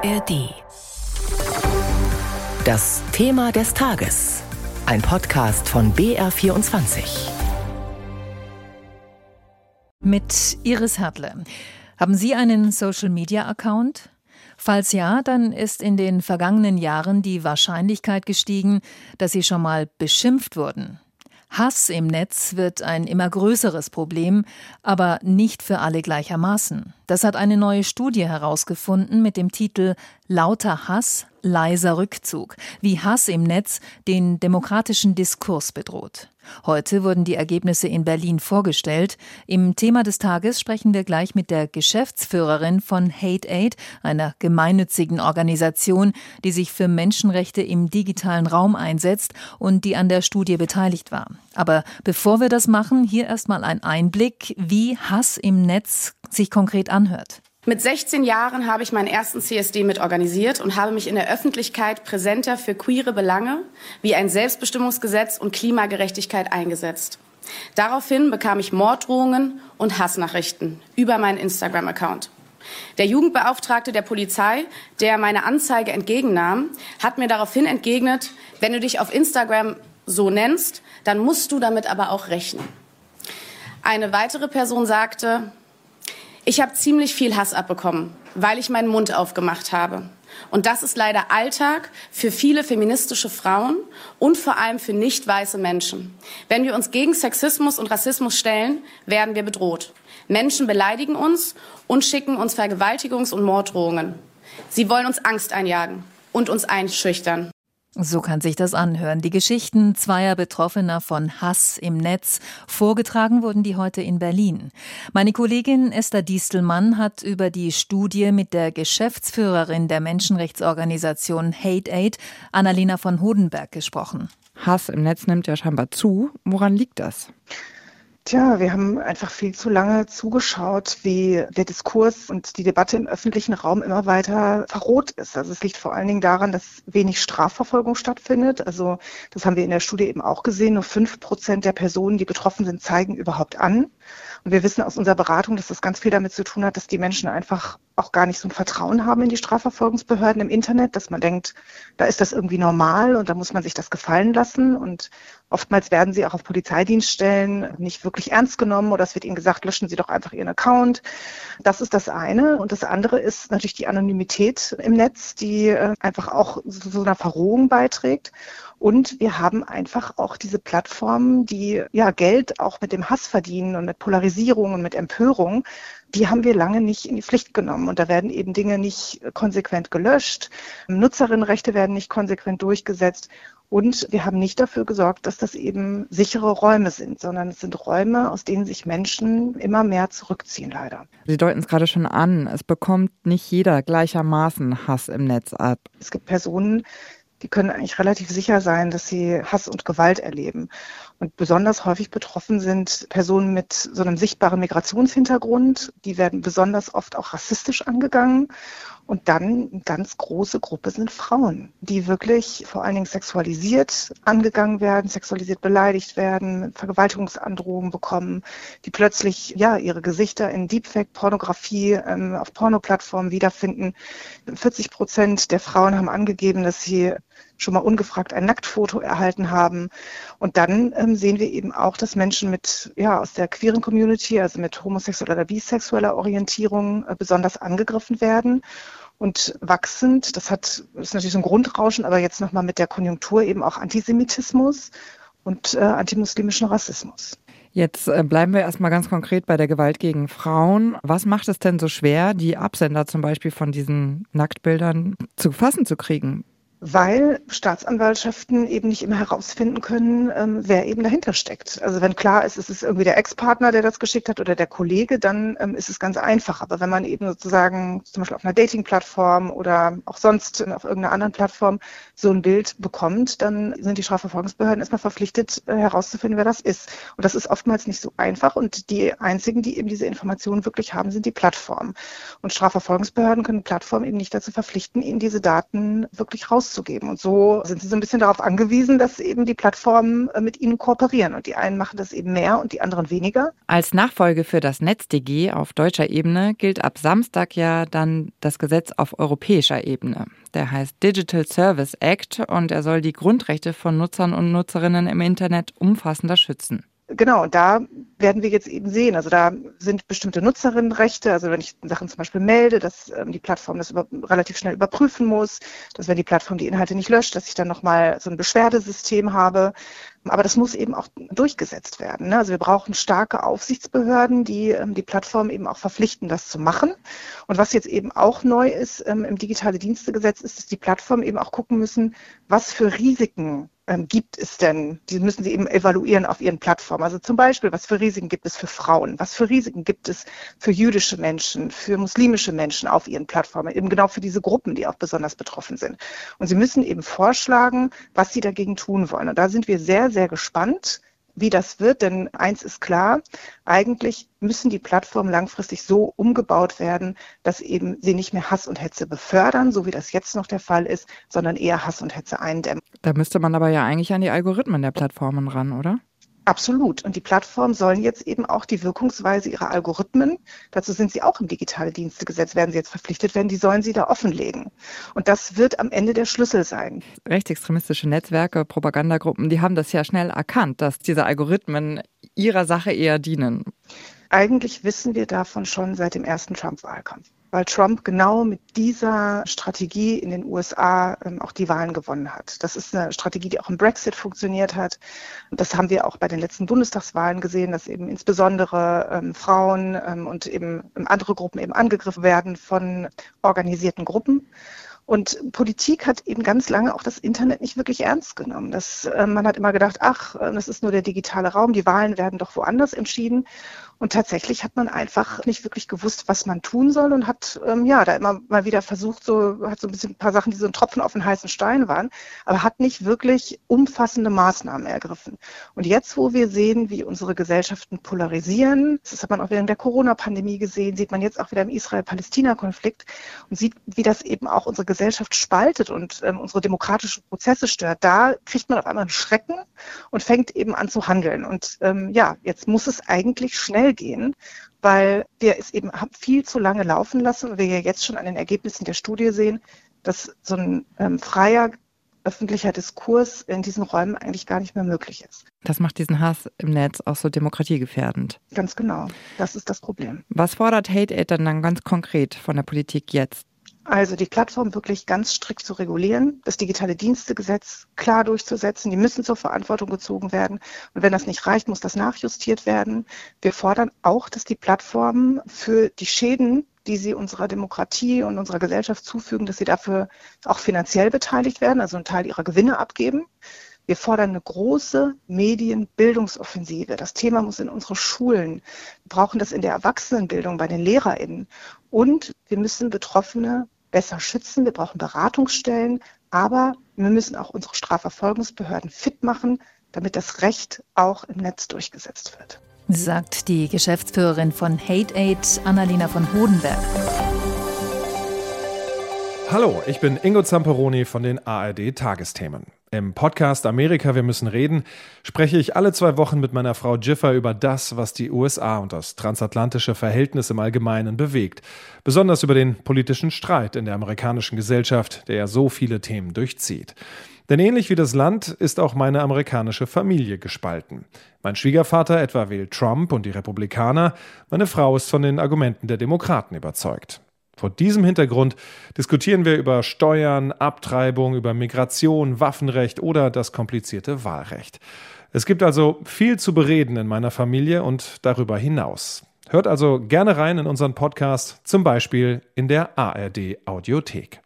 ARD. Das Thema des Tages. Ein Podcast von BR24. Mit Iris Hertle. Haben Sie einen Social-Media-Account? Falls ja, dann ist in den vergangenen Jahren die Wahrscheinlichkeit gestiegen, dass Sie schon mal beschimpft wurden. Hass im Netz wird ein immer größeres Problem, aber nicht für alle gleichermaßen. Das hat eine neue Studie herausgefunden mit dem Titel Lauter Hass, leiser Rückzug, wie Hass im Netz den demokratischen Diskurs bedroht. Heute wurden die Ergebnisse in Berlin vorgestellt. Im Thema des Tages sprechen wir gleich mit der Geschäftsführerin von Hate Aid, einer gemeinnützigen Organisation, die sich für Menschenrechte im digitalen Raum einsetzt und die an der Studie beteiligt war. Aber bevor wir das machen, hier erstmal ein Einblick, wie Hass im Netz sich konkret anhört. Mit 16 Jahren habe ich meinen ersten CSD mitorganisiert und habe mich in der Öffentlichkeit präsenter für queere Belange wie ein Selbstbestimmungsgesetz und Klimagerechtigkeit eingesetzt. Daraufhin bekam ich Morddrohungen und Hassnachrichten über meinen Instagram-Account. Der Jugendbeauftragte der Polizei, der meine Anzeige entgegennahm, hat mir daraufhin entgegnet, wenn du dich auf Instagram so nennst, dann musst du damit aber auch rechnen. Eine weitere Person sagte, ich habe ziemlich viel Hass abbekommen, weil ich meinen Mund aufgemacht habe. Und das ist leider Alltag für viele feministische Frauen und vor allem für nicht weiße Menschen. Wenn wir uns gegen Sexismus und Rassismus stellen, werden wir bedroht. Menschen beleidigen uns und schicken uns Vergewaltigungs- und Morddrohungen. Sie wollen uns Angst einjagen und uns einschüchtern. So kann sich das anhören. Die Geschichten zweier Betroffener von Hass im Netz. Vorgetragen wurden die heute in Berlin. Meine Kollegin Esther Distelmann hat über die Studie mit der Geschäftsführerin der Menschenrechtsorganisation Hate Aid, Annalena von Hodenberg, gesprochen. Hass im Netz nimmt ja scheinbar zu. Woran liegt das? Tja, wir haben einfach viel zu lange zugeschaut, wie der Diskurs und die Debatte im öffentlichen Raum immer weiter verroht ist. Also es liegt vor allen Dingen daran, dass wenig Strafverfolgung stattfindet. Also das haben wir in der Studie eben auch gesehen. Nur fünf Prozent der Personen, die betroffen sind, zeigen überhaupt an. Und wir wissen aus unserer Beratung, dass das ganz viel damit zu tun hat, dass die Menschen einfach auch gar nicht so ein Vertrauen haben in die Strafverfolgungsbehörden im Internet, dass man denkt, da ist das irgendwie normal und da muss man sich das gefallen lassen. Und oftmals werden sie auch auf Polizeidienststellen nicht wirklich ernst genommen oder es wird ihnen gesagt, löschen Sie doch einfach Ihren Account. Das ist das eine. Und das andere ist natürlich die Anonymität im Netz, die äh, einfach auch zu so einer Verrohung beiträgt. Und wir haben einfach auch diese Plattformen, die ja Geld auch mit dem Hass verdienen und mit Polarisierung und mit Empörung, die haben wir lange nicht in die Pflicht genommen. Und da werden eben Dinge nicht konsequent gelöscht. Nutzerinnenrechte werden nicht konsequent durchgesetzt. Und wir haben nicht dafür gesorgt, dass das eben sichere Räume sind, sondern es sind Räume, aus denen sich Menschen immer mehr zurückziehen, leider. Sie deuten es gerade schon an, es bekommt nicht jeder gleichermaßen Hass im Netz ab. Es gibt Personen, die können eigentlich relativ sicher sein, dass sie Hass und Gewalt erleben. Und besonders häufig betroffen sind Personen mit so einem sichtbaren Migrationshintergrund. Die werden besonders oft auch rassistisch angegangen. Und dann eine ganz große Gruppe sind Frauen, die wirklich vor allen Dingen sexualisiert angegangen werden, sexualisiert beleidigt werden, Vergewaltigungsandrohungen bekommen, die plötzlich ja ihre Gesichter in Deepfake-Pornografie ähm, auf Pornoplattformen wiederfinden. 40 Prozent der Frauen haben angegeben, dass sie schon mal ungefragt ein Nacktfoto erhalten haben. Und dann ähm, sehen wir eben auch, dass Menschen mit, ja, aus der queeren Community, also mit homosexueller oder bisexueller Orientierung äh, besonders angegriffen werden. Und wachsend, das hat, ist natürlich so ein Grundrauschen, aber jetzt nochmal mit der Konjunktur eben auch Antisemitismus und äh, antimuslimischen Rassismus. Jetzt äh, bleiben wir erstmal ganz konkret bei der Gewalt gegen Frauen. Was macht es denn so schwer, die Absender zum Beispiel von diesen Nacktbildern zu fassen zu kriegen? Weil Staatsanwaltschaften eben nicht immer herausfinden können, ähm, wer eben dahinter steckt. Also wenn klar ist, es ist irgendwie der Ex-Partner, der das geschickt hat oder der Kollege, dann ähm, ist es ganz einfach. Aber wenn man eben sozusagen zum Beispiel auf einer Dating-Plattform oder auch sonst auf irgendeiner anderen Plattform so ein Bild bekommt, dann sind die Strafverfolgungsbehörden erstmal verpflichtet, äh, herauszufinden, wer das ist. Und das ist oftmals nicht so einfach. Und die einzigen, die eben diese Informationen wirklich haben, sind die Plattformen. Und Strafverfolgungsbehörden können Plattformen eben nicht dazu verpflichten, ihnen diese Daten wirklich raus auszugeben. Und so sind sie so ein bisschen darauf angewiesen, dass eben die Plattformen äh, mit ihnen kooperieren. Und die einen machen das eben mehr und die anderen weniger. Als Nachfolge für das NetzDG auf deutscher Ebene gilt ab Samstag ja dann das Gesetz auf europäischer Ebene. Der heißt Digital Service Act und er soll die Grundrechte von Nutzern und Nutzerinnen im Internet umfassender schützen. Genau, und da werden wir jetzt eben sehen. Also da sind bestimmte Nutzerinnenrechte, also wenn ich Sachen zum Beispiel melde, dass ähm, die Plattform das über, relativ schnell überprüfen muss, dass wenn die Plattform die Inhalte nicht löscht, dass ich dann nochmal so ein Beschwerdesystem habe. Aber das muss eben auch durchgesetzt werden. Ne? Also wir brauchen starke Aufsichtsbehörden, die ähm, die Plattform eben auch verpflichten, das zu machen. Und was jetzt eben auch neu ist ähm, im digitale Dienstegesetz, ist, dass die Plattformen eben auch gucken müssen, was für Risiken gibt es denn? Die müssen sie eben evaluieren auf ihren Plattformen. Also zum Beispiel, was für Risiken gibt es für Frauen? Was für Risiken gibt es für jüdische Menschen, für muslimische Menschen auf ihren Plattformen? Eben genau für diese Gruppen, die auch besonders betroffen sind. Und sie müssen eben vorschlagen, was sie dagegen tun wollen. Und da sind wir sehr, sehr gespannt wie das wird, denn eins ist klar, eigentlich müssen die Plattformen langfristig so umgebaut werden, dass eben sie nicht mehr Hass und Hetze befördern, so wie das jetzt noch der Fall ist, sondern eher Hass und Hetze eindämmen. Da müsste man aber ja eigentlich an die Algorithmen der Plattformen ran, oder? Absolut. Und die Plattformen sollen jetzt eben auch die Wirkungsweise ihrer Algorithmen, dazu sind sie auch im Digitale Dienstegesetz, werden sie jetzt verpflichtet werden, die sollen sie da offenlegen. Und das wird am Ende der Schlüssel sein. Rechtsextremistische Netzwerke, Propagandagruppen, die haben das ja schnell erkannt, dass diese Algorithmen ihrer Sache eher dienen. Eigentlich wissen wir davon schon seit dem ersten Trump-Wahlkampf weil Trump genau mit dieser Strategie in den USA ähm, auch die Wahlen gewonnen hat. Das ist eine Strategie, die auch im Brexit funktioniert hat. Das haben wir auch bei den letzten Bundestagswahlen gesehen, dass eben insbesondere ähm, Frauen ähm, und eben andere Gruppen eben angegriffen werden von organisierten Gruppen. Und Politik hat eben ganz lange auch das Internet nicht wirklich ernst genommen. Das, äh, man hat immer gedacht, ach, äh, das ist nur der digitale Raum, die Wahlen werden doch woanders entschieden. Und tatsächlich hat man einfach nicht wirklich gewusst, was man tun soll und hat ähm, ja da immer mal wieder versucht, so hat so ein bisschen ein paar Sachen, die so ein Tropfen auf den heißen Stein waren, aber hat nicht wirklich umfassende Maßnahmen ergriffen. Und jetzt, wo wir sehen, wie unsere Gesellschaften polarisieren, das hat man auch während der Corona-Pandemie gesehen, sieht man jetzt auch wieder im Israel-Palästina-Konflikt und sieht, wie das eben auch unsere Gesellschaft spaltet und ähm, unsere demokratischen Prozesse stört. Da kriegt man auf einmal einen Schrecken und fängt eben an zu handeln. Und ähm, ja, jetzt muss es eigentlich schnell schnell gehen, weil wir es eben viel zu lange laufen lassen und wir ja jetzt schon an den Ergebnissen der Studie sehen, dass so ein ähm, freier öffentlicher Diskurs in diesen Räumen eigentlich gar nicht mehr möglich ist. Das macht diesen Hass im Netz auch so demokratiegefährdend. Ganz genau. Das ist das Problem. Was fordert Hate Aid dann ganz konkret von der Politik jetzt? Also die Plattform wirklich ganz strikt zu regulieren, das digitale Dienstegesetz klar durchzusetzen. Die müssen zur Verantwortung gezogen werden. Und wenn das nicht reicht, muss das nachjustiert werden. Wir fordern auch, dass die Plattformen für die Schäden, die sie unserer Demokratie und unserer Gesellschaft zufügen, dass sie dafür auch finanziell beteiligt werden, also einen Teil ihrer Gewinne abgeben. Wir fordern eine große Medienbildungsoffensive. Das Thema muss in unsere Schulen. Wir brauchen das in der Erwachsenenbildung bei den LehrerInnen. Und wir müssen Betroffene besser schützen, wir brauchen Beratungsstellen, aber wir müssen auch unsere Strafverfolgungsbehörden fit machen, damit das Recht auch im Netz durchgesetzt wird. Sagt die Geschäftsführerin von Hate Aid, Annalena von Hodenberg. Hallo, ich bin Ingo Zamperoni von den ARD Tagesthemen. Im Podcast Amerika, wir müssen reden, spreche ich alle zwei Wochen mit meiner Frau Jiffer über das, was die USA und das transatlantische Verhältnis im Allgemeinen bewegt. Besonders über den politischen Streit in der amerikanischen Gesellschaft, der ja so viele Themen durchzieht. Denn ähnlich wie das Land ist auch meine amerikanische Familie gespalten. Mein Schwiegervater etwa wählt Trump und die Republikaner, meine Frau ist von den Argumenten der Demokraten überzeugt. Vor diesem Hintergrund diskutieren wir über Steuern, Abtreibung, über Migration, Waffenrecht oder das komplizierte Wahlrecht. Es gibt also viel zu bereden in meiner Familie und darüber hinaus. Hört also gerne rein in unseren Podcast, zum Beispiel in der ARD Audiothek.